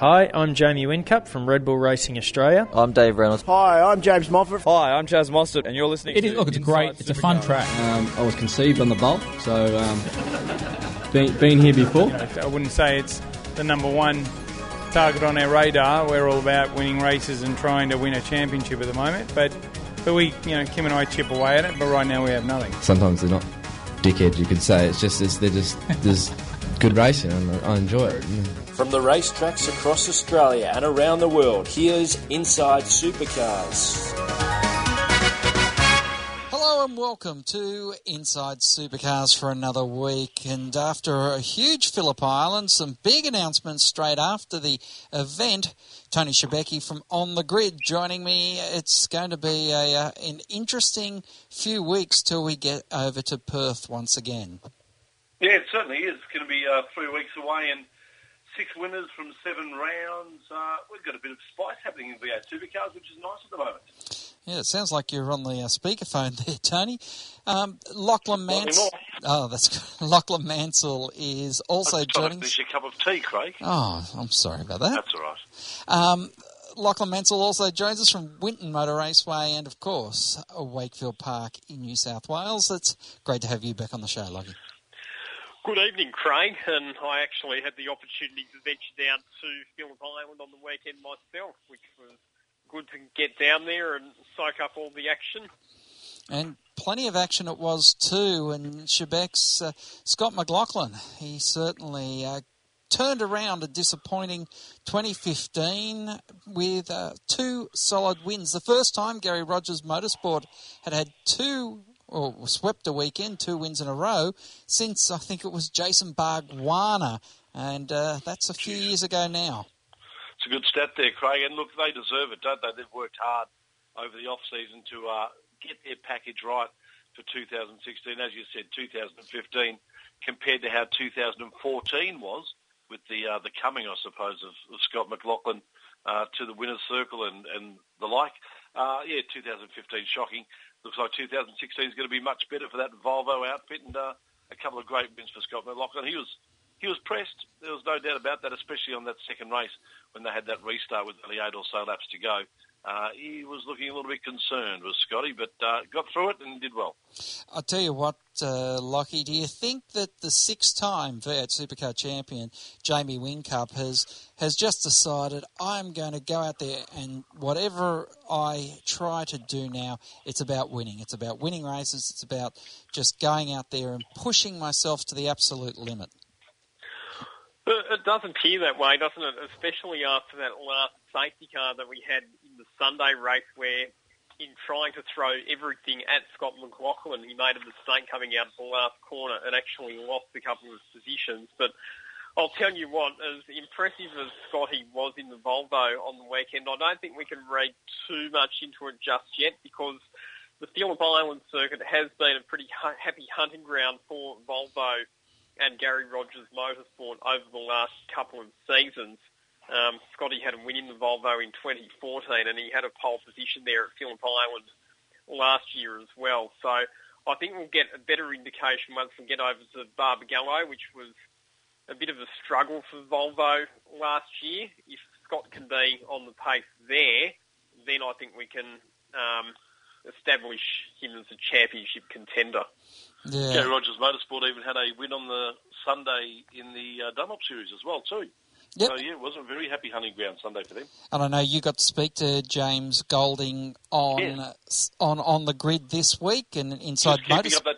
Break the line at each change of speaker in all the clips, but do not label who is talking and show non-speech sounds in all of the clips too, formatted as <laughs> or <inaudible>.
Hi, I'm Jamie Whincup from Red Bull Racing Australia.
I'm Dave Reynolds.
Hi, I'm James Moffat.
Hi, I'm Chaz Mostert, and you're listening
It
to
look, it's a
Inside
great, it's a fun track.
Um, I was conceived on the Bolt, so um, been, been here before.
I wouldn't say it's the number one target on our radar. We're all about winning races and trying to win a championship at the moment. But but we, you know, Kim and I chip away at it. But right now we have nothing.
sometimes they're not dickheads, you could say. It's just it's, they're just there's good racing, and I enjoy it.
From the racetracks across Australia and around the world, here's Inside Supercars.
Hello and welcome to Inside Supercars for another week. And after a huge Phillip Island, some big announcements straight after the event. Tony Shebeki from On the Grid joining me. It's going to be a, uh, an interesting few weeks till we get over to Perth once again.
Yeah, it certainly is. It's going to be uh, three weeks away and six winners from seven rounds. Uh, we've got a bit of spice happening in V8 Supercars, which is nice at the moment.
Yeah, it sounds like you're on the uh, speakerphone <laughs> there, Tony. Um, Lachlan Mansell. Oh, that's good. <laughs> Lachlan Mansell is also
to
joining.
finish a cup of tea, Craig.
Oh, I'm sorry about that.
That's all right.
Um, Lachlan Mansell also joins us from Winton Motor Raceway and, of course, Wakefield Park in New South Wales. It's great to have you back on the show, Lockie.
Good evening, Craig. And I actually had the opportunity to venture down to Phillip Island on the weekend myself, which was good to get down there and soak up all the action.
And plenty of action it was too. And Shebek's uh, Scott McLaughlin, he certainly uh, turned around a disappointing 2015 with uh, two solid wins. The first time Garry Rogers Motorsport had had two or swept a weekend, two wins in a row, since I think it was Jason Bargwanna. And uh, that's a few years ago now.
It's a good stat there, Craig. And look, they deserve it, don't they? They've worked hard over the off season to uh, get their package right for 2016. As you said, 2015 compared to how 2014 was with the uh, the coming, I suppose, of, of Scott McLaughlin uh, to the winners' circle and, and the like. Uh, yeah, 2015 shocking. Looks like 2016 is going to be much better for that Volvo outfit, and uh, a couple of great wins for Scott McLaughlin. He was he was pressed. There was no doubt about that, especially on that second race when they had that restart with only eight or so laps to go. Uh, he was looking a little bit concerned, was Scotty, but uh, got through it and did well.
I'll tell you what, uh, Lockie, do you think that the six-time V8 Supercar champion, Jamie Whincup, has, has just decided, I'm going to go out there and whatever I try to do now, it's about winning. It's about winning races. It's about just going out there and pushing myself to the absolute limit.
It does appear that way, doesn't it? Especially after that last safety car that we had in the Sunday race where in trying to throw everything at Scott McLaughlin, he made a mistake coming out of the last corner and actually lost a couple of positions. But I'll tell you what, as impressive as Scotty was in the Volvo on the weekend, I don't think we can read too much into it just yet because the Phillip Island circuit has been a pretty happy hunting ground for Volvo and Garry Rogers Motorsport over the last couple of seasons. Um, Scotty had a win in the Volvo in 2014 and he had a pole position there at Phillip Island last year as well. So I think we'll get a better indication once we get over to Barbagallo, which was a bit of a struggle for Volvo last year. If Scott can be on the pace there, then I think we can um, establish him as a championship contender.
Yeah.
Garry Rogers Motorsport even had a win on the Sunday in the uh, Dunlop Series as well too.
Yep.
So yeah, it was a very happy hunting ground Sunday for them.
And I know you got to speak to James Golding on
Yeah.
on on the grid this week and inside
keeping
Motors.
up that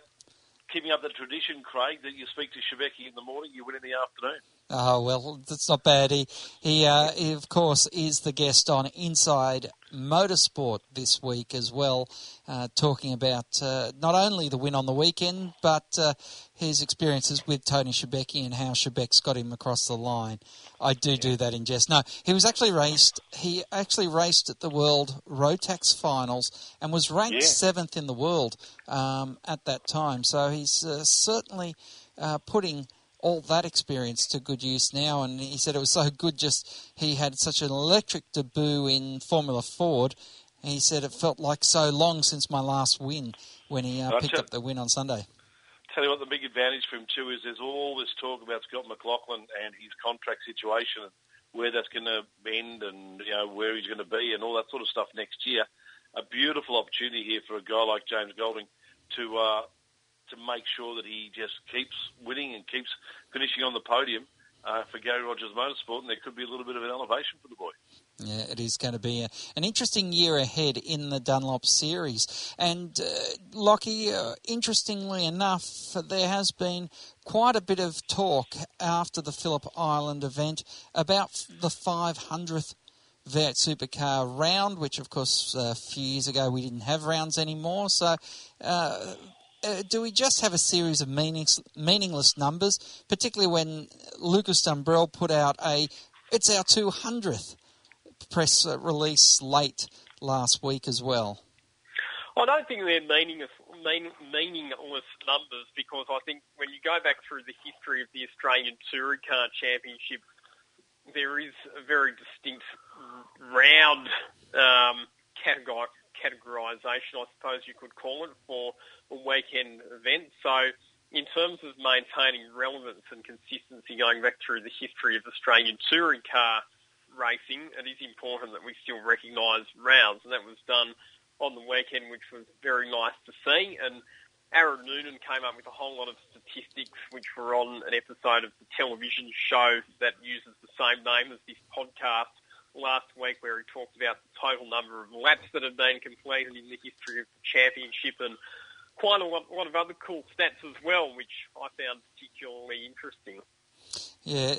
keeping up the tradition, Craig, that you speak to Shebeki in the morning, you win in the afternoon.
Oh well, that's not bad. He, he, uh, he, of course, is the guest on Inside Motorsport this week as well, uh, talking about uh, not only the win on the weekend, but uh, his experiences with Tony Shebeki and how Shebek's got him across the line. I do do that in jest. No, he was actually raced. He actually raced at the World Rotax Finals and was ranked
Yeah.
seventh in the world um, at that time. So he's uh, certainly uh, putting all that experience to good use now. And he said it was so good. Just he had such an electric debut in Formula Ford. He said it felt like so long since my last win when he uh, picked up the win on Sunday.
Tell you what, the big advantage for him too is there's all this talk about Scott McLaughlin and his contract situation and where that's going to end and you know where he's going to be and all that sort of stuff next year. A beautiful opportunity here for a guy like James Golding to uh, to make sure that he just keeps winning and keeps finishing on the podium uh, for Garry Rogers Motorsport, and there could be a little bit of an elevation for the boy.
Yeah, it is going to be a, an interesting year ahead in the Dunlop Series. And, uh, Lockie, uh, interestingly enough, there has been quite a bit of talk after the Phillip Island event about the 500th V8 Supercar round, which, of course, a few years ago we didn't have rounds anymore. So, uh, uh, do we just have a series of meanings, meaningless numbers, particularly when Lucas Dumbrell put out a it's our 200th press release late last week as well?
I don't think they're meaningless, mean, meaningless numbers because I think when you go back through the history of the Australian Touring Car Championship, there is a very distinct round um, category, categorisation, I suppose you could call it, for a weekend event. So in terms of maintaining relevance and consistency going back through the history of Australian touring car racing, it is important that we still recognise rounds, and that was done on the weekend, which was very nice to see. And Aaron Noonan came up with a whole lot of statistics, which were on an episode of the television show that uses the same name as this podcast last week where he talked about the total number of laps that have been completed in the history of the championship and quite a lot, lot of other cool stats as well, which I found particularly interesting.
Yeah,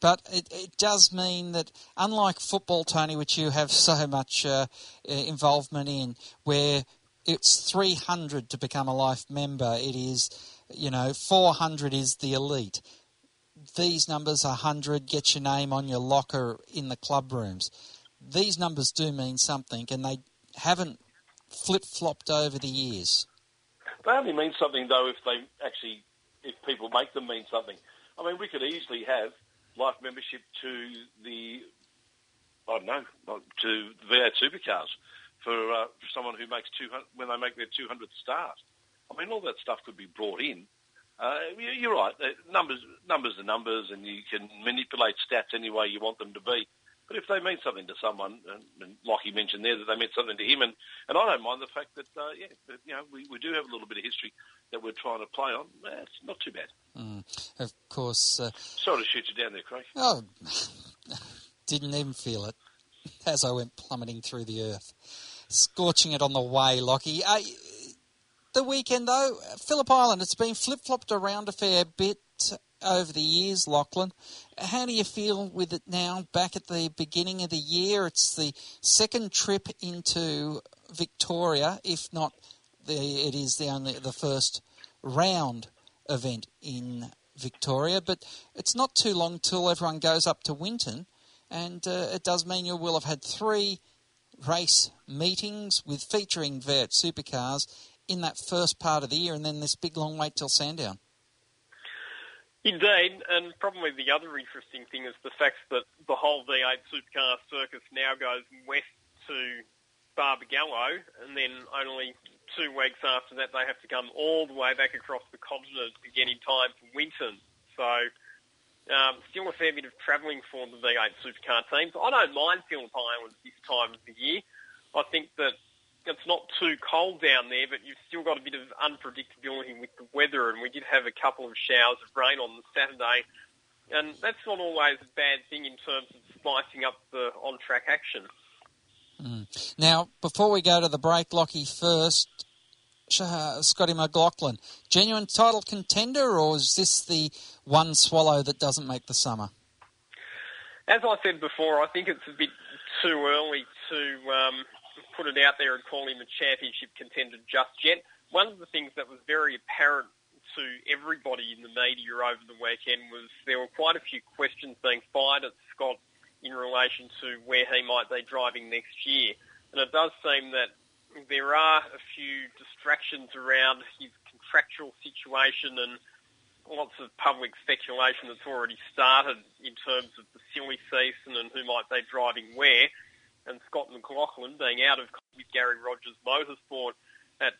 but it, it does mean that unlike football, Tony, which you have so much uh, involvement in, where it's 300 to become a life member, it is, you know, 400 is the elite these numbers are 100, get your name on your locker in the club rooms. These numbers do mean something, and they haven't flip flopped over the years.
They only mean something, though, if they actually, if people make them mean something. I mean, we could easily have life membership to the, I don't know, to V8 supercars for, uh, for someone who makes 200, when they make their 200th start. I mean, all that stuff could be brought in uh, you're right. Uh, numbers, numbers are numbers, and you can manipulate stats any way you want them to be. But if they mean something to someone, and, and like you mentioned there, that they meant something to him, and, and I don't mind the fact that, uh, yeah, that, you know, we, we do have a little bit of history that we're trying to play on. Eh, it's not too bad.
Mm, of course. Uh,
Sorry to shoot you down there, Craig.
Oh, <laughs> didn't even feel it <laughs> as I went plummeting through the earth. Scorching it on the way, Lockie. Uh, the weekend, though, Phillip Island, it's been flip flopped around a fair bit over the years, Lachlan. How do you feel with it now, back at the beginning of the year? It's the second trip into Victoria, if not the, it is the only the first round event in Victoria. But it's not too long till everyone goes up to Winton, and uh, it does mean you will have had three race meetings with featuring V8 supercars in that first part of the year, and then this big long wait till Sandown.
Indeed, and probably the other interesting thing is the fact that the whole V8 supercar circus now goes west to Barbagallo, and then only two weeks after that they have to come all the way back across the continent to get in time for Winton. So um, still a fair bit of travelling for the V8 supercar teams. I don't mind Phillip Island this time of the year. I think that it's not too cold down there, but you've still got a bit of unpredictability with the weather, and we did have a couple of showers of rain on the Saturday, and that's not always a bad thing in terms of spicing up the on-track action.
Mm. Now, before we go to the break, Lockie, first, Scotty McLaughlin, genuine title contender, or is this the one swallow that doesn't make the summer?
As I said before, I think it's a bit too early to um, put it out there and call him a championship contender just yet. One of the things that was very apparent to everybody in the media over the weekend was there were quite a few questions being fired at Scott in relation to where he might be driving next year. And it does seem that there are a few distractions around his contractual situation and lots of public speculation that's already started in terms of the silly season and who might be driving where and Scott McLaughlin being out of with Garry Rogers Motorsport at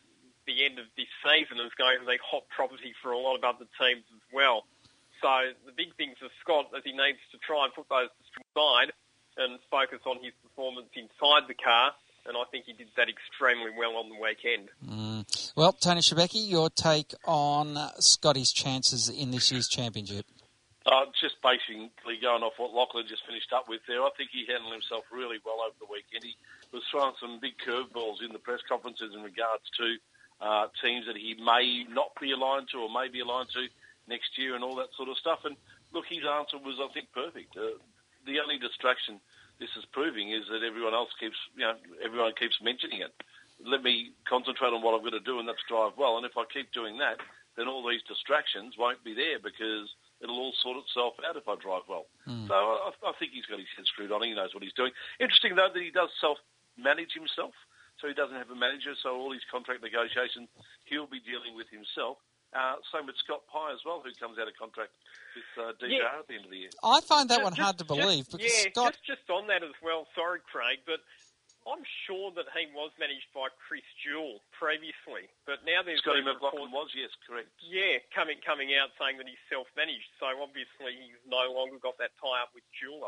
the end of this season is going to be hot property for a lot of other teams as well. So the big thing for Scott is he needs to try and put those aside and focus on his performance inside the car. And I think he did that extremely well on the weekend.
Mm. Well, Tony Shebeki, your take on Scotty's chances in this year's championship?
Uh, just basically going off what Lachlan just finished up with there, I think he handled himself really well over the weekend. He was throwing some big curveballs in the press conferences in regards to uh, teams that he may not be aligned to or may be aligned to next year and all that sort of stuff. And look, his answer was, I think, perfect. Uh, the only distraction this is proving is that everyone else keeps, you know, everyone keeps mentioning it. Let me concentrate on what I'm going to do, and that's drive well. And if I keep doing that, then all these distractions won't be there because it'll all sort itself out if I drive well. Mm. So I, I, think he's got his head screwed on. He knows what he's doing. Interesting though that he does self-manage himself, so he doesn't have a manager. So all his contract negotiations he'll be dealing with himself. Uh, same with Scott Pye as well, who comes out of contract with uh, DJR yeah. at the end of the year.
I find that just, one hard to believe.
Just, yeah,
Scott...
just, just on that as well. Sorry, Craig, but I'm sure that he was managed by Chris Jewell previously, but now there's
Scotty McLaughlin was yes, correct.
Yeah, coming coming out saying that he's self-managed, so obviously he's no longer got that tie up with Jewell.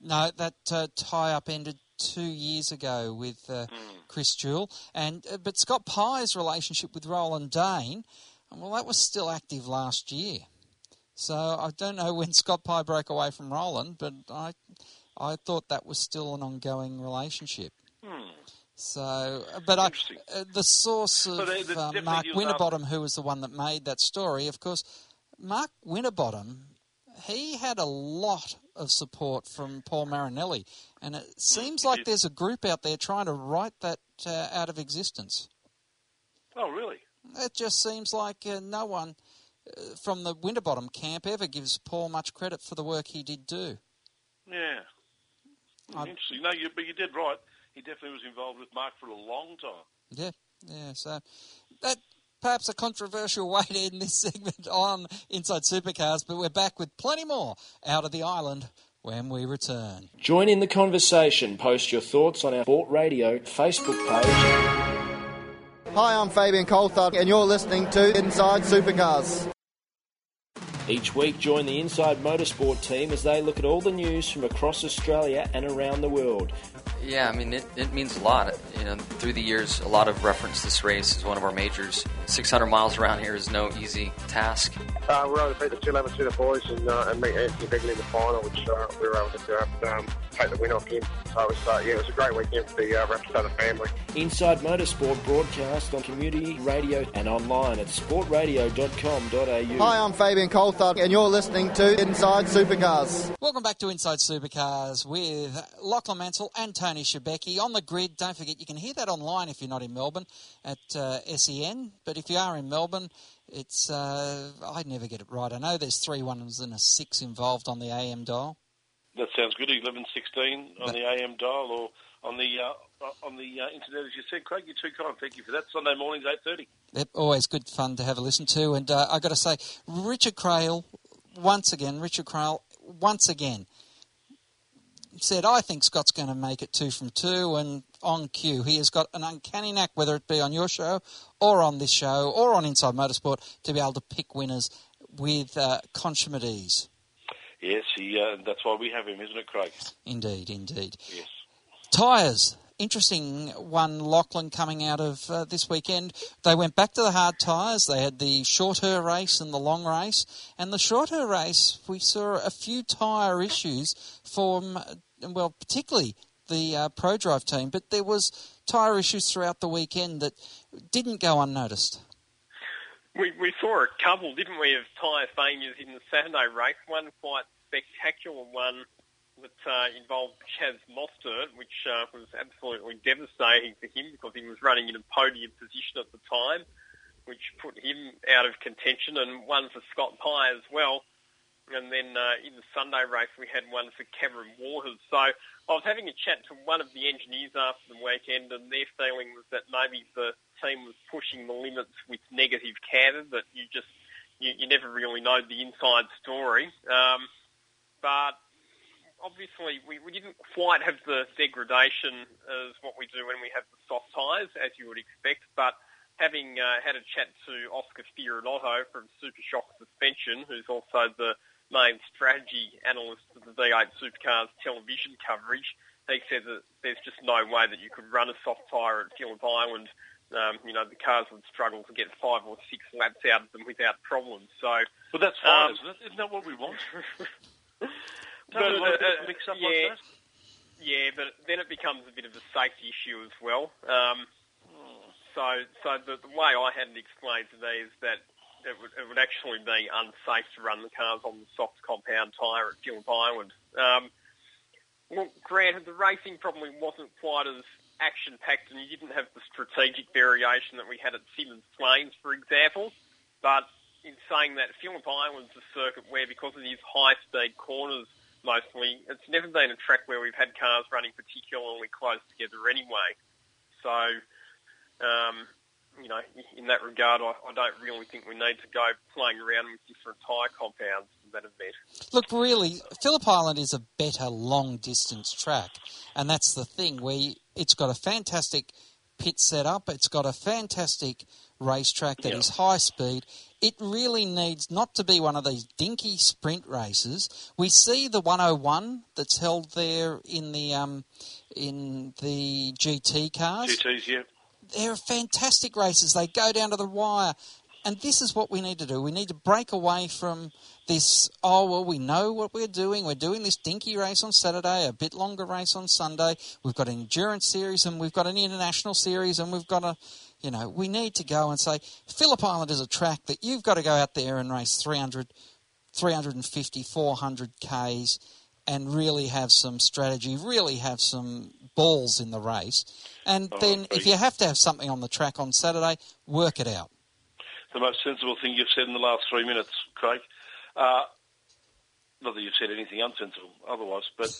No, that uh, tie up ended two years ago with uh, mm. Chris Jewell, and uh, but Scott Pye's relationship with Roland Dane, well, that was still active last year. So I don't know when Scott Pye broke away from Roland, but I I thought that was still an ongoing relationship.
Hmm.
So, but I, uh, the source of uh, Mark Winterbottom, who was the one that made that story, of course, Mark Winterbottom, he had a lot of support from Paul Marinelli, and it hmm. seems like there's a group out there trying to write that uh, out of existence.
Oh, really?
It just seems like uh, no one uh, from the Winterbottom camp ever gives Paul much credit for the work he did do.
Yeah. Interesting. No, you, but you did right. He definitely was involved with Mark for a long time.
Yeah, yeah. So that perhaps a controversial way to end this <laughs> segment on Inside Supercars, but we're back with plenty more out of the island when we return.
Join in the conversation. Post your thoughts on our Sport Radio Facebook page.
Hi, I'm Fabian Coulthard, and you're listening to Inside Supercars.
Each week, join the Inside Motorsport team as they look at all the news from across Australia and around the world.
Yeah, I mean, it, it means a lot. You know, through the years, a lot of reference this race as one of our majors. 600 miles around here is no easy task.
Uh, we were able to beat the 211 boys and, uh, and meet Anthony Begley in the final, which uh, we were able to um, take the win off him. So it was, uh, yeah, it was a great weekend for the uh, Rapstada family.
Inside Motorsport broadcast on community radio and online at sportradio.com.au.
Hi, I'm Fabian Coulthard, and you're listening to Inside Supercars.
Welcome back to Inside Supercars with Lachlan Mansell and Tony Shebeki on the grid. Don't forget, you can hear that online if you're not in Melbourne at uh, SEN. But if you are in Melbourne, it's uh, I never get it right. I know there's three ones and a six involved on the AM dial.
That sounds good. Eleven sixteen on the AM dial or on the uh, on the uh, internet, as you said, Craig. You're too kind. Thank you for that. Sunday mornings, eight thirty.
Yep, always good fun to have a listen to. And uh, I got to say, Richard Craill, once again, Richard Craill, once again, said, I think Scott's going to make it two from two and on cue. He has got an uncanny knack, whether it be on your show or on this show or on Inside Motorsport, to be able to pick winners with uh, consummate ease.
Yes, he, uh, that's why we have him, isn't it, Craig?
Indeed, indeed.
Yes.
Tyres. Interesting one, Lachlan, coming out of uh, this weekend. They went back to the hard tyres. They had the shorter race and the long race. And the shorter race, we saw a few tyre issues from, well, particularly the uh, ProDrive team, but there was tyre issues throughout the weekend that didn't go unnoticed.
We, we saw a couple, didn't we, of tyre failures in the Saturday race. One quite spectacular one that uh, involved Chaz Mostert, which uh, was absolutely devastating for him because he was running in a podium position at the time, which put him out of contention, and one for Scott Pye as well. And then uh, in the Sunday race, we had one for Cameron Waters. So I was having a chat to one of the engineers after the weekend, and their feeling was that maybe the team was pushing the limits with negative camber, that you just you, you never really know the inside story. Um, but obviously we, we didn't quite have the degradation as what we do when we have the soft tyres, as you would expect, but having uh, had a chat to Oscar Fiorinato from Supashock Suspension, who's also the main strategy analyst for the V8 Supercars television coverage, he said that there's just no way that you could run a soft tyre at Phillip Island. Um, you know, the cars would struggle to get five or six laps out of them without problems. So,
Well, that's fine,
um,
isn't it? Isn't that what we want? <laughs>
but,
Don't we want a bit of
uh,
mix up
yeah,
like?
Yeah, but then it becomes a bit of a safety issue as well. Um, so, so the, the way I had it explained to me is that it would, it would actually be unsafe to run the cars on the soft compound tyre at Phillip Island. Um, well, granted, the racing probably wasn't quite as action-packed, and you didn't have the strategic variation that we had at Symmons Plains, for example. But in saying that, Phillip Island's a circuit where, because of these high-speed corners, mostly, it's never been a track where we've had cars running particularly close together anyway. So, um, you know, in that regard, I, I don't really think we need to go playing around with different tyre compounds for that event.
Look, really, Phillip Island is a better long distance track, and that's the thing. We it's got a fantastic pit setup. It's got a fantastic racetrack that is high speed. It really needs not to be one of these dinky sprint races. We see the 101 that's held there in the um, in the GT cars
GTs, yeah.
they're fantastic races. They go down to the wire. And this is what we need to do. We need to break away from this, oh, well, we know what we're doing. We're doing this dinky race on Saturday, a bit longer race on Sunday. We've got an endurance series and we've got an international series and we've got a, you know, we need to go and say, Phillip Island is a track that you've got to go out there and race 300, 350, 400 Ks and really have some strategy, really have some balls in the race. And
Oh,
then if you have to have something on the track on Saturday, work it out.
the most sensible thing you've said in the last three minutes, Craig. Uh, not that you've said anything unsensible otherwise, but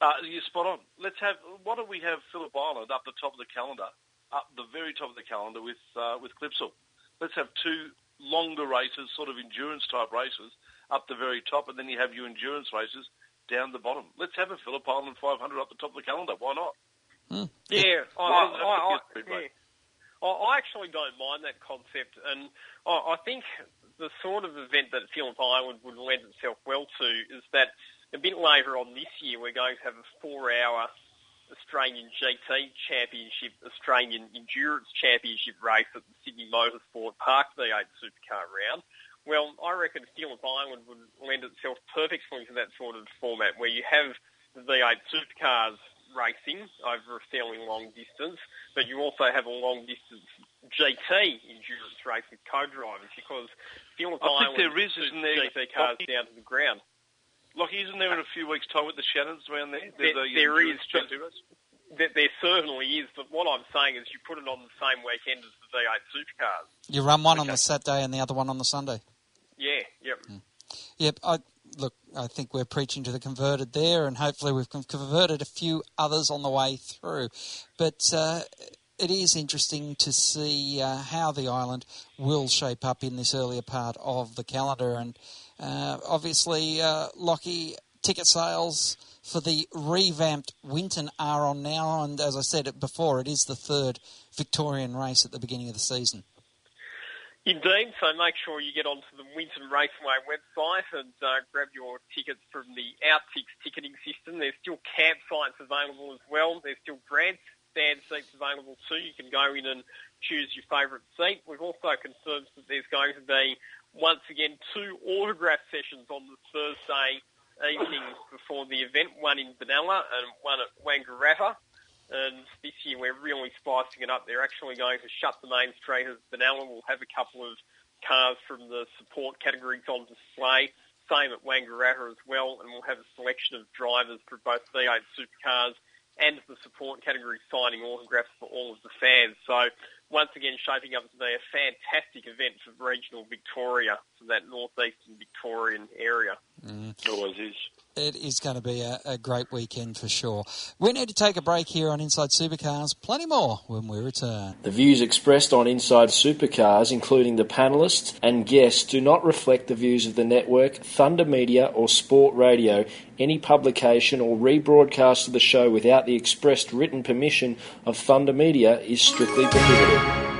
uh, you're spot on. Let's have. Why don't we have Phillip Island up the top of the calendar, up the very top of the calendar with uh, with Clipsal? Let's have two longer races, sort of endurance type races, up the very top, and then you have your endurance races down the bottom. Let's have a Phillip Island 500 up the top of the calendar. Why not?
Yeah, I, I, I, I, yeah. I, I actually don't mind that concept, and I, I think the sort of event that Phillip Island would lend itself well to is that a bit later on this year we're going to have a four-hour Australian GT Championship, Australian Endurance Championship race at the Sydney Motorsport Park V8 Supercar round. Well, I reckon Phillip Island would lend itself perfectly to that sort of format where you have the V8 Supercars racing over a fairly long distance, but you also have a long distance GT endurance race with co-drivers because Phillip
I think
Island
there is, isn't there?
GT cars down to the ground.
Like, isn't there in a few weeks' time with the Shannons around there? There's
There-
a
there
endurance
is, but-
GT race?
There, there certainly is, but what I'm saying is you put it on the same weekend as the V8 Supercars.
You run one on the Saturday and the other one on the Sunday.
Yeah, yep.
Yep. I, look, I think we're preaching to the converted there, and hopefully we've converted a few others on the way through. But uh, it is interesting to see uh, how the island will shape up in this earlier part of the calendar. And uh, obviously, uh, Lockie, ticket sales for the revamped Winton are on now. And as I said before, it is the third Victorian race at the beginning of the season.
Indeed, so make sure you get onto the Winton Raceway website and uh, grab your tickets from the Outtix ticketing system. There's still campsites available as well. There's still grandstand seats available too. You can go in and choose your favourite seat. We've also confirmed that there's going to be, once again, two autograph sessions on the Thursday evening before the event, one in Benalla and one at Wangaratta. And this year we're really spicing it up. They're actually going to shut the main straight at Benalla. We'll have a couple of cars from the support categories on display. Same at Wangaratta as well. And we'll have a selection of drivers for both V8 supercars and the support category signing autographs for all of the fans. So once again, shaping up to be a fantastic event for regional Victoria, for that northeastern Victorian area. Mm.
Always is.
It is going to be a, a great weekend for sure. We need to take a break here on Inside Supercars. Plenty more when we return.
The views expressed on Inside Supercars, including the panelists and guests, do not reflect the views of the network, Thunder Media, or Sport Radio. Any publication or rebroadcast of the show without the expressed written permission of Thunder Media is strictly prohibited.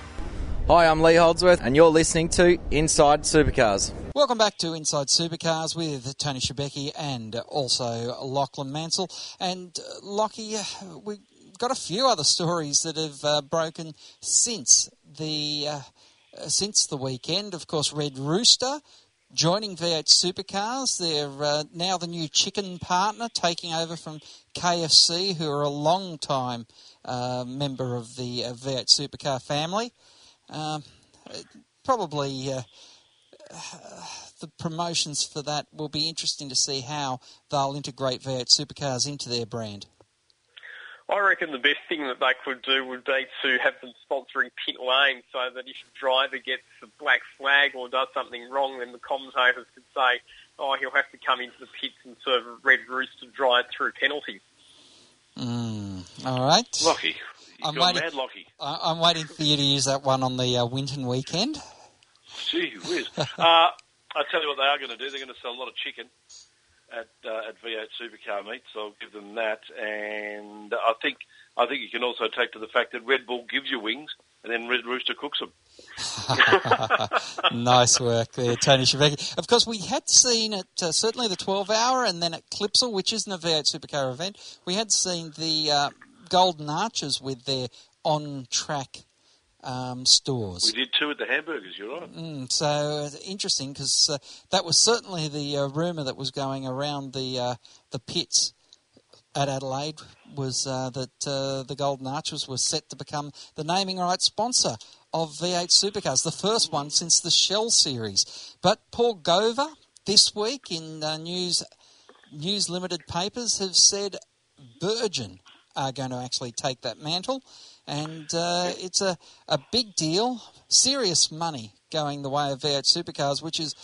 Hi, I'm Lee Holdsworth, and you're listening to Inside Supercars.
Welcome back to Inside Supercars with Tony Shebeki and also Lachlan Mansell. And uh, Lockie, uh, we've got a few other stories that have uh, broken since the uh, uh, since the weekend. Of course, Red Rooster joining V8 Supercars. They're uh, now the new chicken partner, taking over from KFC, who are a long time member of the V8 Supercar family. Um, probably uh, the promotions for that will be interesting to see how they'll integrate V8 supercars into their brand.
I reckon the best thing that they could do would be to have them sponsoring pit lane so that if a driver gets a black flag or does something wrong, then the commentators could say, oh, he'll have to come into the pits and serve a red rooster drive through penalties.
Mm, all right.
Lockie,
I'm waiting,
mad, Lockie.
I- I'm waiting for you to use that one on the uh, Winton weekend.
Gee whiz. <laughs> uh, I tell you what they are going to do. They're going to sell a lot of chicken at uh, at V8 Supercar meet, so I'll give them that. And I think I think you can also take to the fact that Red Bull gives you wings, and then Red Rooster cooks them. <laughs>
nice work there, Tony Shevecki. Of course, we had seen at uh, certainly the 12 hour and then at Clipsal, which isn't a V8 Supercar event, we had seen the uh, Golden Arches with their on track um, stores.
We did two at the hamburgers. You're right.
Mm, so uh, interesting because uh, that was certainly the uh, rumor that was going around the uh, the pits at Adelaide was uh, that uh, the Golden Arches was set to become the naming rights sponsor of V8 Supercars, the first one since the Shell series. But Paul Gover this week in news news limited papers have said Virgin are going to actually take that mantle. And uh, it's a, a big deal, serious money going the way of V8 Supercars, which is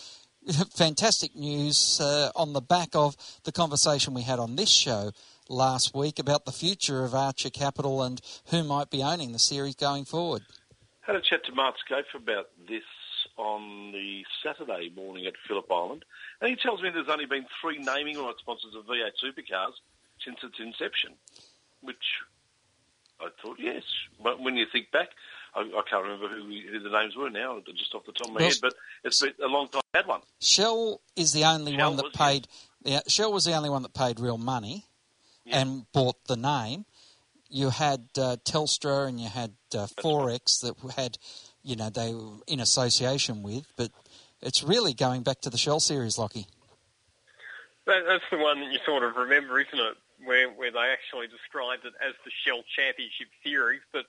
<laughs> fantastic news uh, on the back of the conversation we had on this show last week about the future of Archer Capital and who might be owning the series going forward.
Had a chat to Mark Skaife about this on the Saturday morning at Phillip Island, and he tells me there's only been three naming rights sponsors of V8 Supercars since its inception, which I thought, yes. But when you think back, I, I can't remember who, who, the names were now, just off the top of my well, head, but it's been a long time I had one.
Shell is the only
Shell
one that paid. Yeah, Shell was the only one that paid real money
yeah.
and bought the name. You had uh, Telstra and you had uh, Forex that had, you know, they were in association with, but it's really going back to the Shell series, Lockie.
That, that's the one that you sort of remember, isn't it? Where, where they actually described it as the Shell Championship Series. But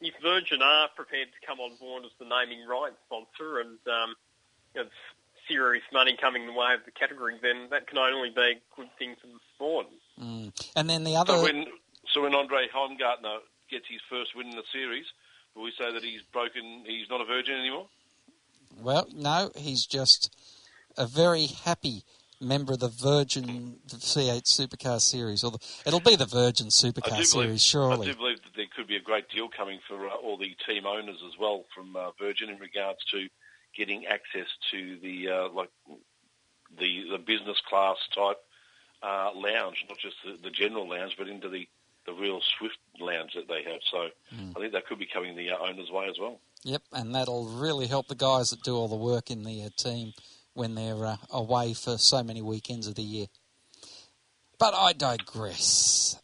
if Virgin are prepared to come on board as the naming rights sponsor and um, you know, serious money coming the way of the category, then that can only be a good thing for the sport.
Mm. And then the other...
So when, so when Andre Heimgartner gets his first win in the series, will we say that he's broken, he's not a virgin anymore?
Well, no, he's just a very happy member of the Virgin V8 Supercar Series, or the, it'll be the Virgin Supercar Series,
believe,
surely.
I do believe that there could be a great deal coming for uh, all the team owners as well from uh, Virgin in regards to getting access to the uh, like the the business class type uh, lounge, not just the, the, general lounge, but into the, the real Swift lounge that they have. So mm. I think that could be coming the uh, owners' way as well.
Yep, and that'll really help the guys that do all the work in the uh, team when they're uh, away for so many weekends of the year. But I digress.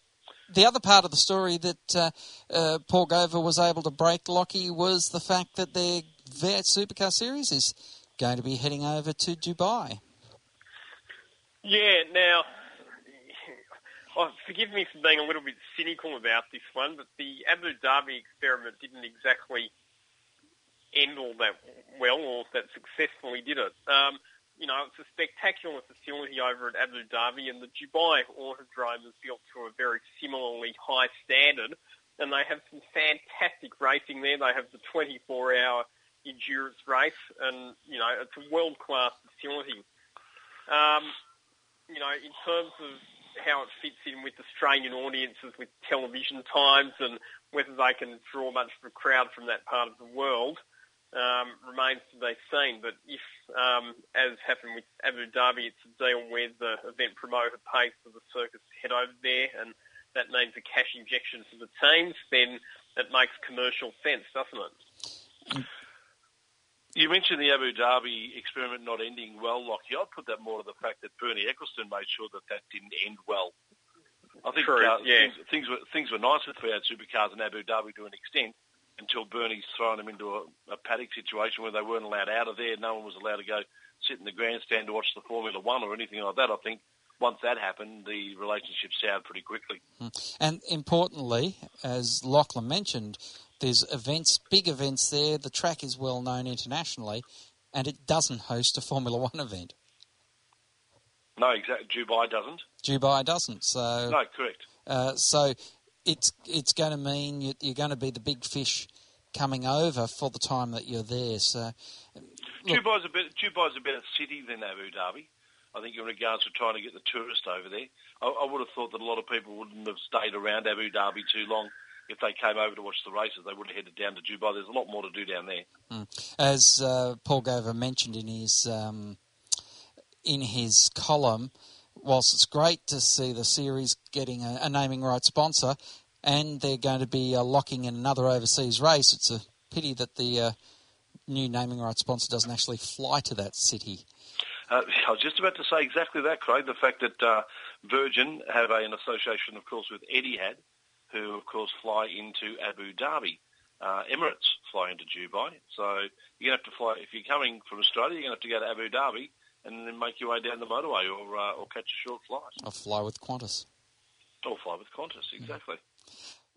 The other part of the story that uh, uh, Paul Gover was able to break, Lockie, was the fact that their V8 Supercar Series is going to be heading over to Dubai.
Yeah, now, <laughs> oh, forgive me for being a little bit cynical about this one, but the Abu Dhabi experiment didn't exactly end all that well or that successfully did it. Um, you know, it's a spectacular facility over at Abu Dhabi, and the Dubai Autodrome is built to a very similarly high standard, and they have some fantastic racing there. They have the 24-hour endurance race, and you know it's a world class facility. Um, you know, in terms of how it fits in with Australian audiences with television times and whether they can draw much of a crowd from that part of the world um, remains to be seen. But if, um, as happened with Abu Dhabi, it's a deal where the event promoter pays for the circus to head over there and that means a cash injection for the teams, then it makes commercial sense, doesn't it?
You mentioned the Abu Dhabi experiment not ending well, Lockie. I'd put that more to the fact that Bernie Ecclestone made sure that that didn't end well. I think
True,
uh,
yeah.
things, things were things were nice with V8 supercars in Abu Dhabi to an extent until Bernie's thrown them into a, a paddock situation where they weren't allowed out of there. No one was allowed to go sit in the grandstand to watch the Formula One or anything like that. I think once that happened, the relationship soured pretty quickly.
And importantly, as Lachlan mentioned, there's events, big events there. The track is well known internationally, and it doesn't host a Formula One <laughs> event.
No, exactly. Dubai doesn't.
Dubai doesn't. So
No, correct.
Uh, so it's it's going to mean you- you're going to be the big fish coming over for the time that you're there. So Look-
Dubai's a bit Dubai's a better city than Abu Dhabi. I think in regards to trying to get the tourist over there. I, I would have thought that a lot of people wouldn't have stayed around Abu Dhabi too long if they came over to watch the races. They would have headed down to Dubai. There's a lot more to do down there.
Mm. As uh, Paul Gover mentioned in his um, in his column, whilst it's great to see the series getting a, a naming right sponsor, and they're going to be uh, locking in another overseas race, it's a pity that the uh, new naming right sponsor doesn't actually fly to that city.
Uh, I was just about to say exactly that, Craig. The fact that uh, Virgin have a, an association, of course, with Etihad, who, of course, fly into Abu Dhabi. Uh, Emirates fly into Dubai. So you're going to have to fly, if you're coming from Australia, you're going to have to go to Abu Dhabi and then make your way down the motorway or, uh, or catch a short flight.
I'll fly with Qantas.
Or fly with Qantas, exactly.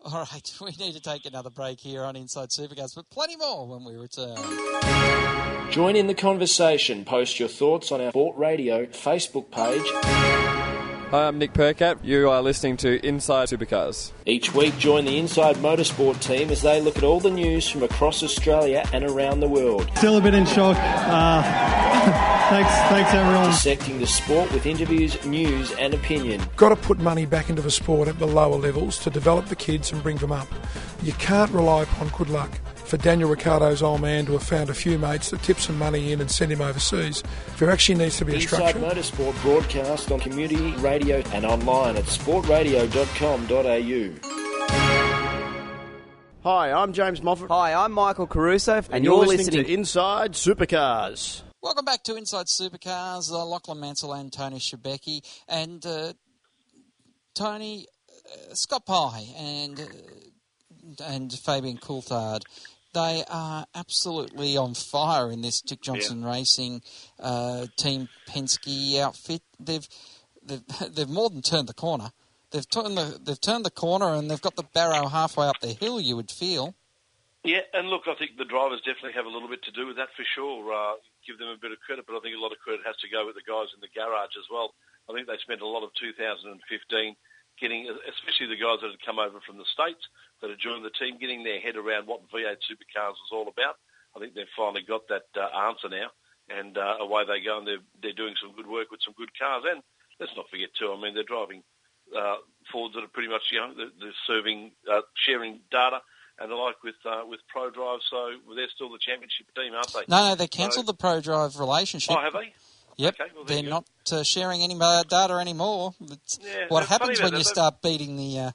All right, <laughs> we need to take another break here on Inside Supercars, but plenty more when we return.
Join in the conversation. Post your thoughts on our Sport Radio Facebook page.
Hi, I'm Nick Percat. You are listening to Inside Supercars.
Each week, join the Inside Motorsport team as they look at all the news from across Australia and around the world.
Still a bit in shock. Uh, <laughs> thanks, thanks everyone.
Dissecting the sport with interviews, news, and opinion.
Got to put money back into the sport at the lower levels to develop the kids and bring them up. You can't rely upon good luck. For Daniel Ricciardo's old man to have found a few mates that tip some money in and send him overseas, there actually needs to be a
Inside
structure.
Motorsport broadcast on community radio and online at sportradio.com.au.
Hi, I'm James Moffat.
Hi, I'm Michael Caruso, and,
And, you're, listening, to Inside Supercars.
Welcome back to Inside Supercars. Uh, Lachlan Mansell and Tony Shebeki. And uh, Tony, uh, Scott Pye and, uh, and Fabian Coulthard, they are absolutely on fire in this Dick Johnson Racing uh, Team Penske outfit. They've, they've, <laughs> they've more than turned the corner. They've turned the they've turned the corner and they've got the barrow halfway up the hill. You would feel.
Yeah, and look, I think the drivers definitely have a little bit to do with that for sure. Uh, give them a bit of credit, but I think a lot of credit has to go with the guys in the garage as well. I think they spent a lot of 2015 getting, especially the guys that had come over from the States that had joined the team, getting their head around what V8 supercars was all about. I think they've finally got that uh, answer now, and uh, away they go, and they're, they're doing some good work with some good cars. And let's not forget, too, I mean, they're driving uh, Fords that are pretty much, you know, they're, they're serving, uh, sharing data and the like with uh, with ProDrive, so they're still the championship team, aren't they?
No, no, they cancelled the ProDrive relationship.
Oh, have they?
Yep,
Okay, well,
they're not uh, sharing any uh, data anymore.
Yeah,
what happens when
that,
you start beating the uh,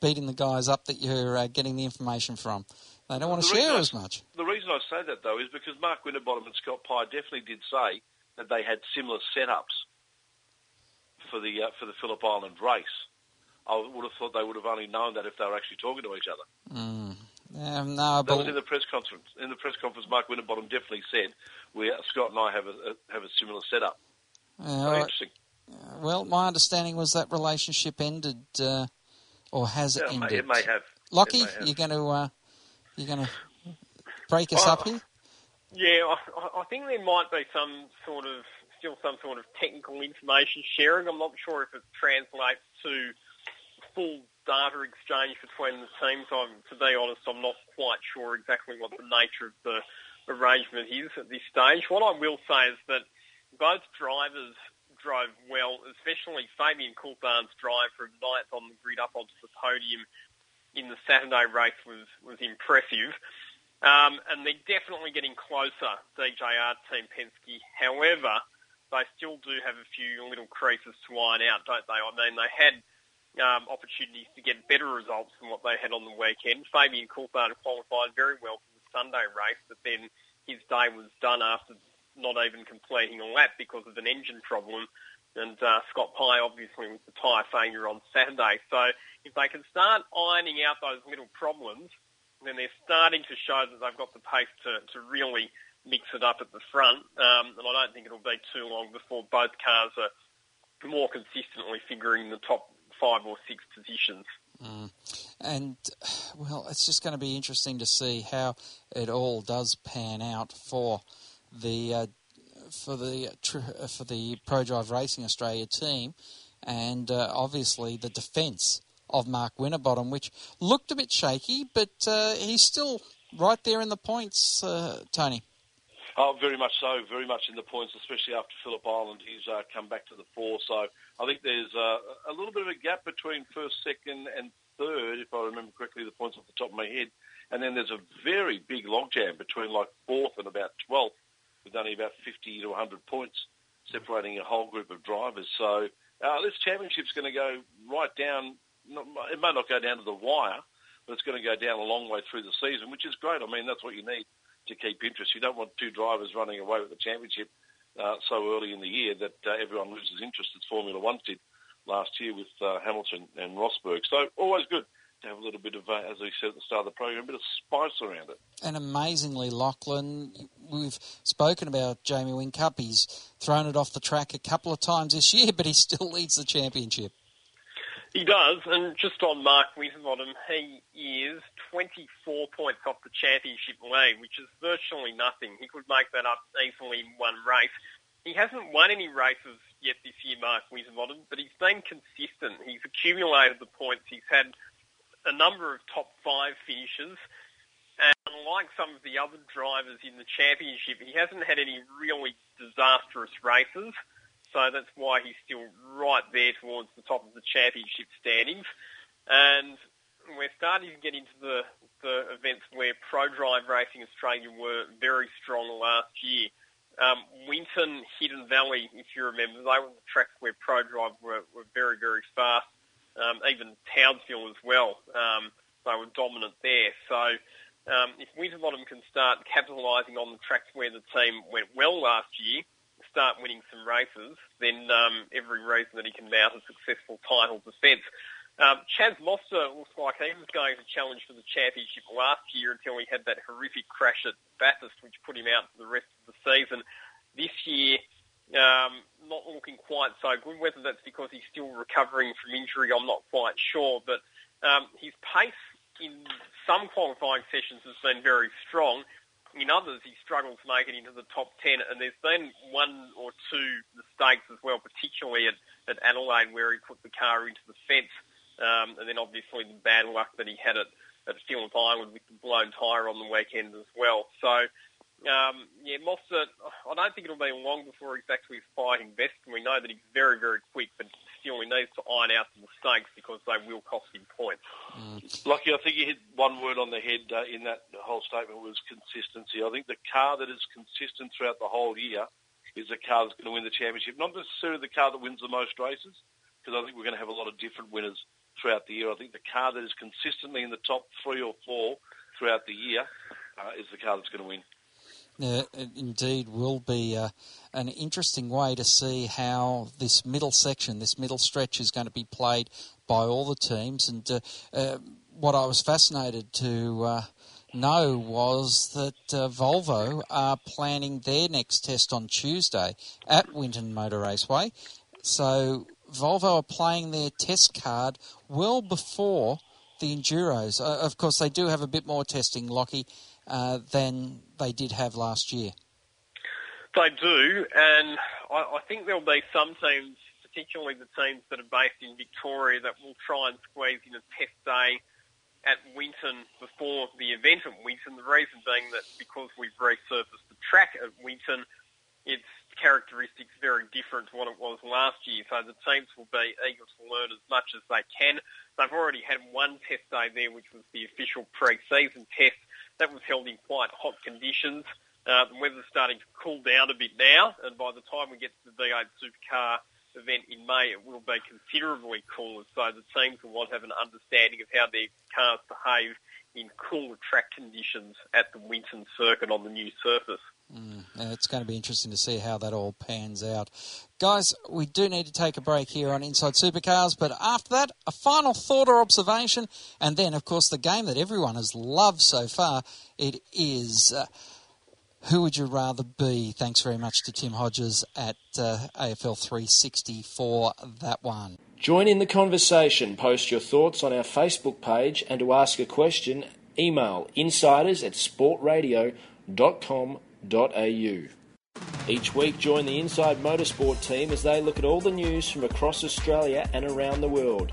beating the guys up that you're uh, getting the information from. They don't want to share
I-
as much.
The reason I say that, though, is because Mark Winterbottom and Scott Pye definitely did say that they had similar setups for the uh, for the Phillip Island race. I would have thought they would have only known that if they were actually talking to each other.
Mm. Um, no,
That was in the press conference. In the press conference, Mark Winterbottom definitely said, "We Scott and I have a, a have a similar setup."
uh,
Very
all right.
interesting.
well, my understanding was that relationship ended, uh, or has
Yeah, it
ended.
it may have.
Lockie,
may have.
you're going to uh, you're going to break us
Oh.
up here.
Yeah, I, I- I think there might be some sort of still some sort of technical information sharing. I'm not sure if it translates to full data exchange between the teams. I'm, to be honest, I'm not quite sure exactly what the nature of the arrangement is at this stage. What I will say is that both drivers drove well, especially Fabian Coulthard's drive from ninth on the grid up onto the podium in the Saturday race was, was impressive. Um, and they're definitely getting closer, DJR Team Penske. However, they still do have a few little creases to iron out, don't they? I mean, they had um, opportunities to get better results than what they had on the weekend. Fabian Coulthard qualified very well for the Sunday race, but then his day was done after not even completing a lap because of an engine problem. And uh, Scott Pye obviously was the tyre failure on Saturday. So if they can start ironing out those little problems, then they're starting to show that they've got the pace to, to really mix it up at the front. Um, and I don't think it'll be too long before both cars are more consistently figuring the top five or six positions.
Mm. And well, it's just going to be interesting to see how it all does pan out for the uh, for the for the ProDrive Racing Australia team, and uh, obviously the defence of Mark Winterbottom, which looked a bit shaky, but uh, he's still right there in the points, uh, Tony.
Oh, very much so. Very much in the points, especially after Phillip Island. He's uh, come back to the fore. So I think there's uh, a little bit of a gap between first, second, and third, if I remember correctly, the points off the top of my head. And then there's a very big logjam between like fourth and about 12th, with only about 50 to 100 points separating a whole group of drivers. So uh, this championship's going to go right down. It may not go down to the wire, but it's going to go down a long way through the season, which is great. I mean, that's what you need to keep interest. You don't want two drivers running away with the championship uh, so early in the year that uh, everyone loses interest, as Formula One did last year with uh, Hamilton and Rosberg. So always good to have a little bit of, uh, as we said at the start of the program, a bit of spice around it.
And amazingly, Lachlan, we've spoken about Jamie Whincup. He's thrown it off the track a couple of times this year, but he still leads the championship.
He does, and just on Mark Winterbottom, he is 24 points off the championship lead, which is virtually nothing. He could make that up easily in one race. He hasn't won any races yet this year, Mark Winterbottom, but he's been consistent. He's accumulated the points. He's had a number of top five finishes. And unlike some of the other drivers in the championship, he hasn't had any really disastrous races. So that's why he's still right there towards the top of the championship standings. And we're starting to get into the, the events where ProDrive Racing Australia were very strong last year. Um, Winton, Hidden Valley, if you remember, they were the tracks where ProDrive were, were very, very fast. Um, even Townsville as well, um, they were dominant there. So um, if Winterbottom can start capitalising on the tracks where the team went well last year, start winning some races, then um, every reason that he can mount a successful title defence. Um, Chaz Mostert looks like he was going to challenge for the championship last year until he had that horrific crash at Bathurst, which put him out for the rest of the season. This year, um, not looking quite so good. Whether that's because he's still recovering from injury, I'm not quite sure. But um, his pace in some qualifying sessions has been very strong. In others, he struggled to make it into the top 10, and there's been one or two mistakes as well, particularly at, at Adelaide where he put the car into the fence, um, and then obviously the bad luck that he had at, at Phillip Island with the blown tyre on the weekend as well. So, um, yeah, Mostert, I don't think it'll be long before he's back to his fighting best, and we know that he's very, very quick, but still he needs to iron out the mistakes because they will cost him points.
Mm. Lucky, I think you hit one word on the head uh, in that whole statement was consistency. I think the car that is consistent throughout the whole year is the car that's going to win the championship. Not necessarily the car that wins the most races, because I think we're going to have a lot of different winners throughout the year. I think the car that is consistently in the top three or four throughout the year uh, is the car that's going to win.
Yeah, it indeed will be uh, an interesting way to see how this middle section, this middle stretch, is going to be played by all the teams. And uh, uh, what I was fascinated to uh, know was that uh, Volvo are planning their next test on Tuesday at Winton Motor Raceway. So Volvo are playing their test card well before the Enduros. Uh, of course, they do have a bit more testing, Lockie uh, than they did have last year.
They do, and I, I think there'll be some teams, particularly the teams that are based in Victoria, that will try and squeeze in a test day at Winton before the event at Winton. The reason being that because we've resurfaced the track at Winton, its characteristics very different to what it was last year. So the teams will be eager to learn as much as they can. They've already had one test day there, which was the official pre-season test. That was held in quite hot conditions. Uh, the weather's starting to cool down a bit now, and by the time we get to the V8 Supercar event in May, it will be considerably cooler. So the teams will want to have an understanding of how their cars behave in cooler track conditions at the Winton circuit on the new surface.
Mm, it's going to be interesting to see how that all pans out. Guys, we do need to take a break here on Inside Supercars, but after that, a final thought or observation, and then, of course, the game that everyone has loved so far. It is. Uh, who would you rather be? Thanks very much to Tim Hodges at uh, AFL 360 for that one.
Join in the conversation. Post your thoughts on our Facebook page and to ask a question, email insiders at sportradio.com.au. Each week, join the Inside Motorsport team as they look at all the news from across Australia and around the world.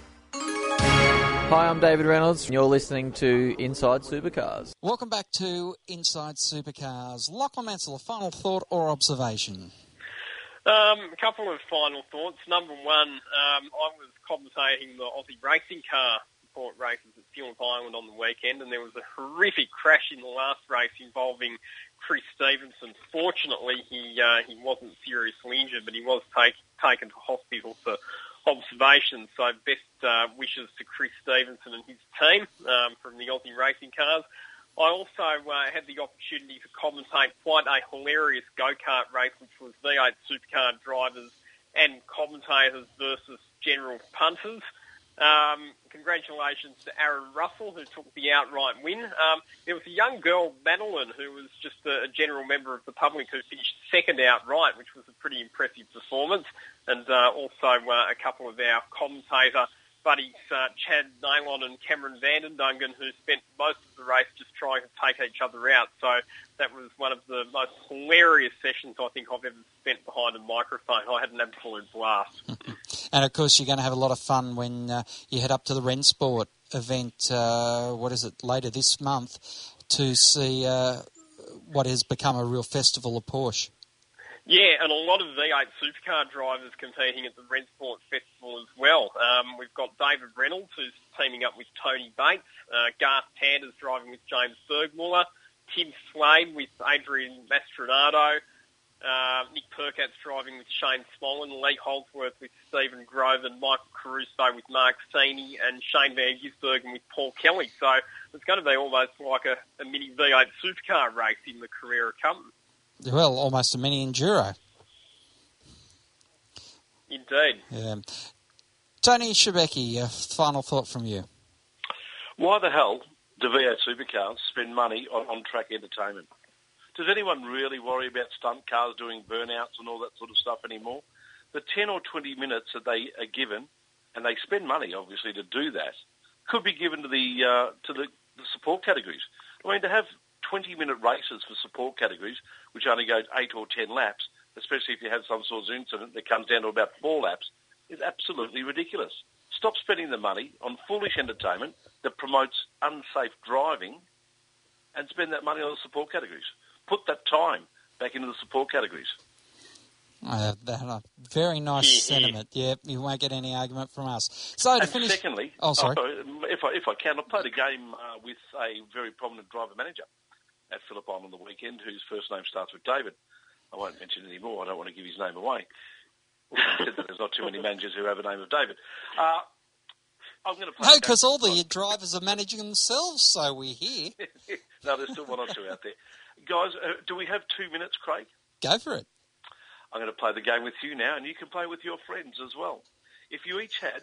Hi, I'm David Reynolds. and You're listening to Inside Supercars.
Welcome back to Inside Supercars. Lachlan Mansell, a final thought or observation?
Um, a couple of final thoughts. Number one, um, I was commentating the Aussie racing car support races at Phillip Island on the weekend, and there was a horrific crash in the last race involving Chris Stevenson. Fortunately, he uh, he wasn't seriously injured, but he was take, taken to hospital for observations. So best uh, wishes to Chris Stevenson and his team um, from the Aussie Racing Cars. I also uh, had the opportunity to commentate quite a hilarious go-kart race, which was V8 supercar drivers and commentators versus general punters. Um, congratulations to Aaron Russell, who took the outright win. Um, there was a young girl, Madeline, who was just a, a, general member of the public who finished second outright, which was a pretty impressive performance. And uh, also uh, a couple of our commentator buddies, uh, Chad Neylon and Cameron Vandendungen, who spent most of the race just trying to take each other out. So that was one of the most hilarious sessions I think I've ever spent behind a microphone. I had an absolute blast. <laughs>
and of course, you're going to have a lot of fun when uh, you head up to the Rennsport event. Uh, what is it later this month to see uh, what has become a real festival of Porsche.
Yeah, and a lot of V8 supercar drivers competing at the Rennsport Festival as well. Um, we've got David Reynolds, who's teaming up with Tony Bates. Uh, Garth Tander's driving with James Bergmuller. Tim Slade with Adrian Mastronardo. Uh, Nick Percat's driving with Shane Smollen. Lee Holdsworth with Stephen Grove and Michael Caruso with Mark Seeney and Shane Van Gisbergen with Paul Kelly. So it's going to be almost like a, a mini V8 supercar race in the Carrera Cup.
Well, almost a mini enduro.
Indeed.
Yeah. Tony Shebeki, a final thought from you.
Why the hell do V8 supercars spend money on on-track entertainment? Does anyone really worry about stunt cars doing burnouts and all that sort of stuff anymore? The 10 or 20 minutes that they are given, and they spend money, obviously, to do that, could be given to the uh, to the, the support categories. I mean, to have 20-minute races for support categories, which only go eight or ten laps, especially if you have some sort of incident that comes down to about four laps, is absolutely ridiculous. Stop spending the money on foolish entertainment that promotes unsafe driving and spend that money on the support categories. Put that time back into the support categories.
Uh, that, uh, very nice yeah, sentiment. Yeah. you won't get any argument from us. So to
and
finish,
secondly,
oh sorry,
oh, sorry if I if I can, I played a game uh, with a very prominent driver manager at Phillip Island on the weekend, whose first name starts with David. I won't mention any more. I don't want to give his name away. <laughs> There's not too many managers who have a name of David. Uh, I'm going to play.
No, because all the drivers are managing themselves, so we hear. <laughs>
no, there's still one or two out there. Guys, uh, do we have two minutes, Craig?
Go for it.
I'm going to play the game with you now, and you can play with your friends as well. If you each had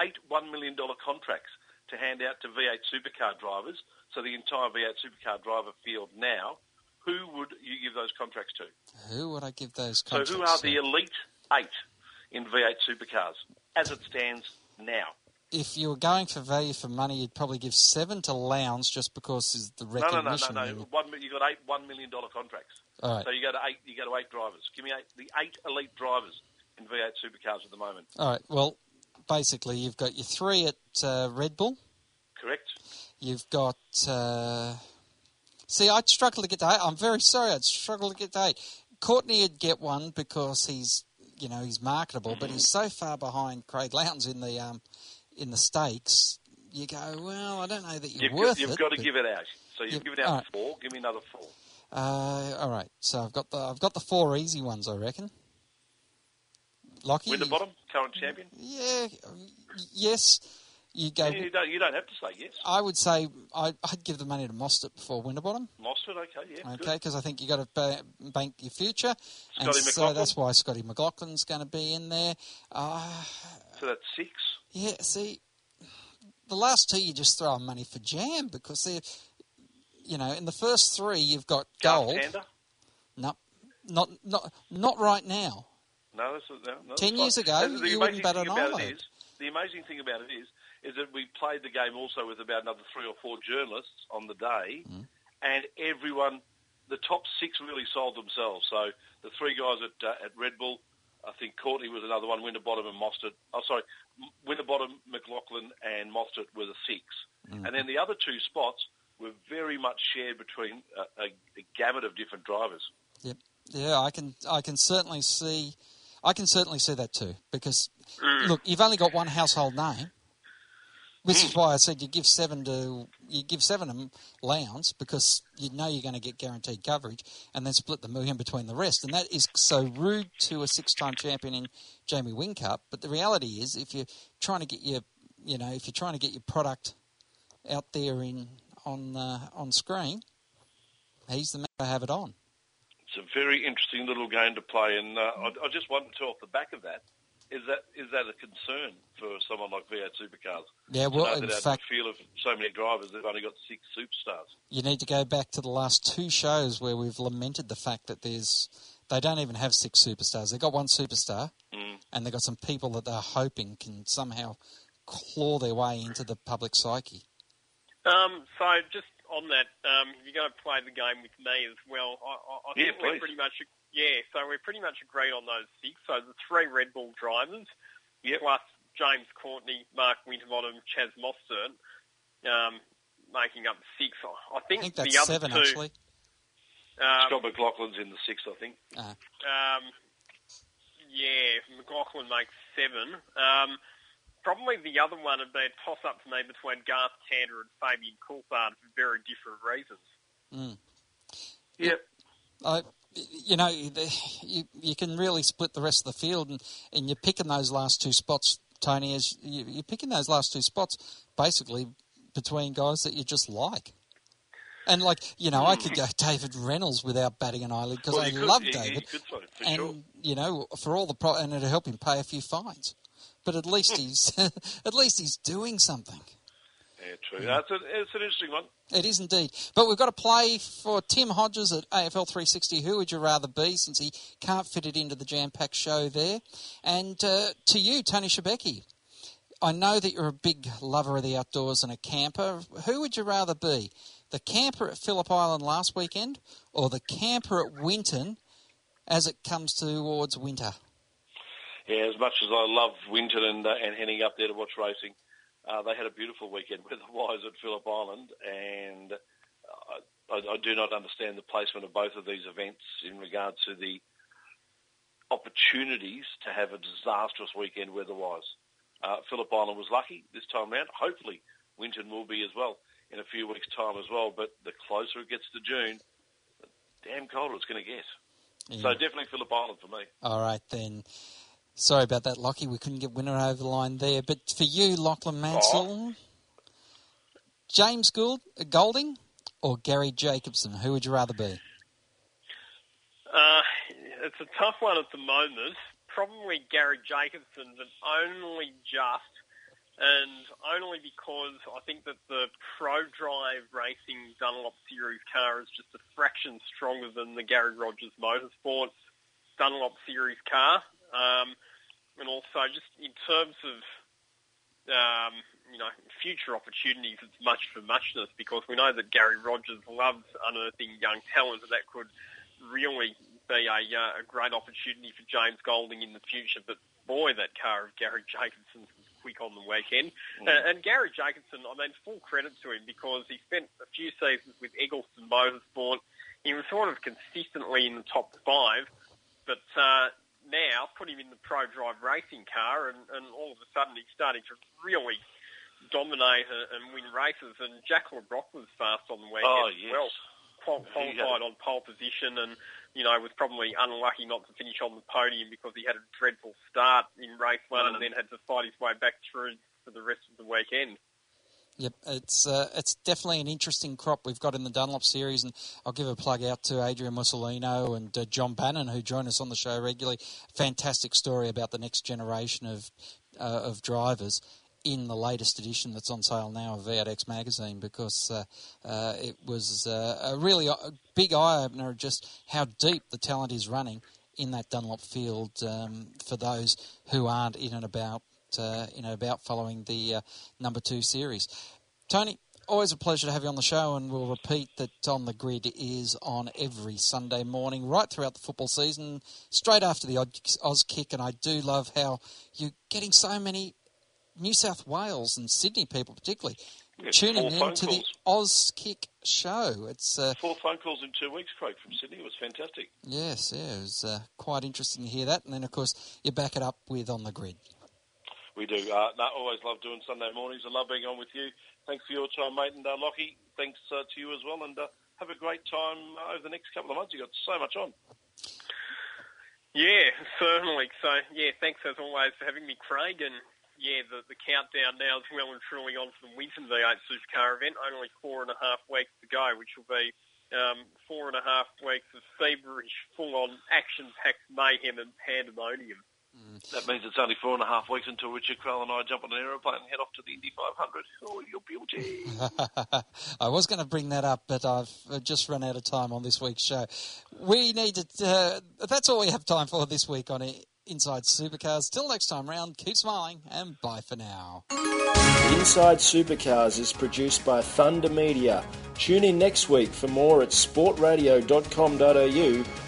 eight $1 million contracts to hand out to V8 supercar drivers, so the entire V8 supercar driver field now, who would you give those contracts to?
Who would I give those
So who are
to?
the elite eight in V8 supercars as it stands now?
If you were going for value for money, you'd probably give seven to Lowndes just because is the
No, no, no, no, no. One, you got eight one million dollar contracts.
All right.
So you go to eight. You go to eight drivers. Give me eight, the eight elite drivers in V8 supercars at the moment.
All right. Well, basically, you've got your three at uh, Red Bull.
Correct.
You've got. Uh, see, I'd struggle to get to eight. I'm very sorry. I'd struggle to get to eight. Courtney would get one because he's, you know, he's marketable, but he's so far behind Craig Lowndes in the um, in the stakes. You go, well, I don't know that you're
You've,
worth
got, you've
it.
got to give it out. So you've
You've-
given out
right.
four. Give me another four.
Uh, all right. So I've got the I've got the four easy ones, I reckon. Lockie.
Winterbottom, current champion.
Yeah. Yes. You go.
You don't. You don't have to say yes.
I would say I'd, I'd give the money to Mostert before Winterbottom.
Mostert, okay, yeah.
Okay, because I think you've got to ba- bank your future, and
Scotty
so that's why Scotty McLaughlin's going to be in there. Uh,
So that's six.
yeah, see, the last two you just throw money for jam because they're, you know, in the first three you've got gold.
Tander?
No, not not not right now.
No, that's, no, no,
Ten years
fine.
ago,
And
you wouldn't bat
thing
an eyelid.
is, the amazing thing about it is, is that we played the game also with about another three or four journalists on the day,
Mm.
and everyone, the top six really sold themselves. So the three guys at uh, at Red Bull, I think Courtney was another one, Winterbottom and Mostert. Oh, sorry, Winterbottom, McLaughlin, and Mostert were the six,
Mm.
and then the other two spots were very much shared between a, a, a gamut of different drivers.
Yep. Yeah, I can I can certainly see I can certainly see that too because look, you've only got one household name. Which is why I said you give seven to you give seven to Lowndes because you know you're going to get guaranteed coverage, and then split the million between the rest. And that is so rude to a six-time champion in Jamie Whincup. But the reality is, if you're trying to get your you know if you're trying to get your product out there in on uh, on screen, he's the man to have it on.
It's a very interesting little game to play, and uh, I, I just wondered too, off the back of that, is that is that a concern for someone like V8 Supercars?
Yeah,
To
well, in fact-
the field of so many drivers, they've only got six superstars.
you need to go back to the last two shows where we've lamented the fact that there's they don't even have six superstars. They've got one superstar,
Mm.
and they've got some people that they're hoping can somehow claw their way into the public psyche.
Um, so just on that, um, you're going to play the game with me as well. I, I, I
Yeah,
think we're
please.
pretty much yeah. So we're pretty much agreed on those six. So the three Red Bull drivers, plus James Courtney, Mark Winterbottom, Chaz Mostert, um, making up six. I think,
I think that's
the other
seven
two,
actually.
Um,
Scott McLaughlin's in the sixth, I think.
Uh,
um, yeah, McLaughlin makes seven. Um, probably the other one would be a toss-up for me between Garth Tander and Fabian Coulthard for very different reasons.
mm.
Yep.
I, you know, you you can really split the rest of the field, and, and you're picking those last two spots, Tony. As you, you're picking those last two spots, basically between guys that you just like. And like you know, I could go David Reynolds without batting an eyelid because
Well,
I
could-
love
you
David,
could so, for
and
sure.
you know, for all the pro, and it'll help him pay a few fines. But at least he's <laughs> at least he's doing something.
Yeah, true. That's a, it's an interesting one.
It is indeed. But we've got to play for Tim Hodges at AFL 360. Who would you rather be since he can't fit it into the jam packed show there? And uh, to you, Tony Shebeki, I know that you're a big lover of the outdoors and a camper. Who would you rather be? The camper at Phillip Island last weekend or the camper at Winton as it comes towards winter?
Yeah, as much as I love Winton and, uh, and heading up there to watch racing, uh, they had a beautiful weekend <laughs> weather-wise at Phillip Island, and uh, I, I do not understand the placement of both of these events in regard to the opportunities to have a disastrous weekend weather-wise. Uh, Phillip Island was lucky this time round. Hopefully, Winton will be as well in a few weeks' time as well. But the closer it gets to June, the damn colder it's going to get. So
Yeah.
definitely Phillip Island for me.
All right, then. Sorry about that, Lockie. We couldn't get winner over the line there. But for you, Lachlan Mansell, James Gould, Golding, or Garry Jacobson, who would you rather be?
Uh, it's a tough one at the moment. Probably Garry Jacobson, but only just and only because I think that the Pro Drive Racing Dunlop Series car is just a fraction stronger than the Garry Rogers Motorsports Dunlop Series car. Um, and also just in terms of um, you know future opportunities, it's much for muchness because we know that Garry Rogers loves unearthing young talent, and that could really be a, uh, a great opportunity for James Golding in the future. But boy, that car of Garry Jacobson's was quick on the weekend.
Mm.
Uh, and Garry Jacobson, I mean, full credit to him because he spent a few seasons with Eggleston Motorsport. He was sort of consistently in the top five, but uh, now put him in the Pro Drive racing car, and, and all of a sudden he's starting to really dominate and, and win races. And Jack Le Brocq was fast on the weekend
Oh,
as
yes.
well, qual- qualified on pole position, and you know was probably unlucky not to finish on the podium because he had a dreadful start in race one, and then had to fight his way back through for the rest of the weekend.
Yep, it's uh, it's definitely an interesting crop we've got in the Dunlop series, and I'll give a plug out to Adrian Mussolino and uh, John Bannon who join us on the show regularly. Fantastic story about the next generation of uh, of drivers in the latest edition that's on sale now of V8X magazine because uh, uh, it was uh, a really big eye opener just how deep the talent is running in that Dunlop field um, for those who aren't in and about uh, in and about following the uh, number two series. Tony, always a pleasure to have you on the show, and we'll repeat that On the Grid is on every Sunday morning, right throughout the football season, straight after the Oz kick. And I do love how you're getting so many New South Wales and Sydney people, particularly,
Yeah,
four
four
tuning in to the. Oz Kick show. It's uh,
Four phone calls in two weeks, Craig, from Sydney. It was fantastic.
yes, yeah, it was uh, quite interesting to hear that. And then, of course, you back it up with On the Grid.
We do. Uh, no, always love doing Sunday mornings. I love being on with you. Thanks for your time, mate. And uh, Lockie, thanks uh, to you as well. And uh, have a great time uh, over the next couple of months. You've got so much on.
Yeah, certainly. So, yeah, thanks as always for having me, Craig. And yeah, the, the countdown now is well and truly on for the Winton V8 Supercar event. Only four and a half weeks to go, which will be um, four and a half weeks of feverish, full-on, action-packed mayhem and pandemonium.
That means it's only four and a half weeks until Richard Crowell and I jump on an aeroplane and head off to the Indy 500. Oh, your beauty. <laughs>
I was going to bring that up, but I've uh, just run out of time on this week's show. We need to. Uh, that's all we have time for this week on I- Inside Supercars. Till next time round, keep smiling and bye for now.
Inside Supercars is produced by Thunder Media. Tune in next week for more at sportradio.com.au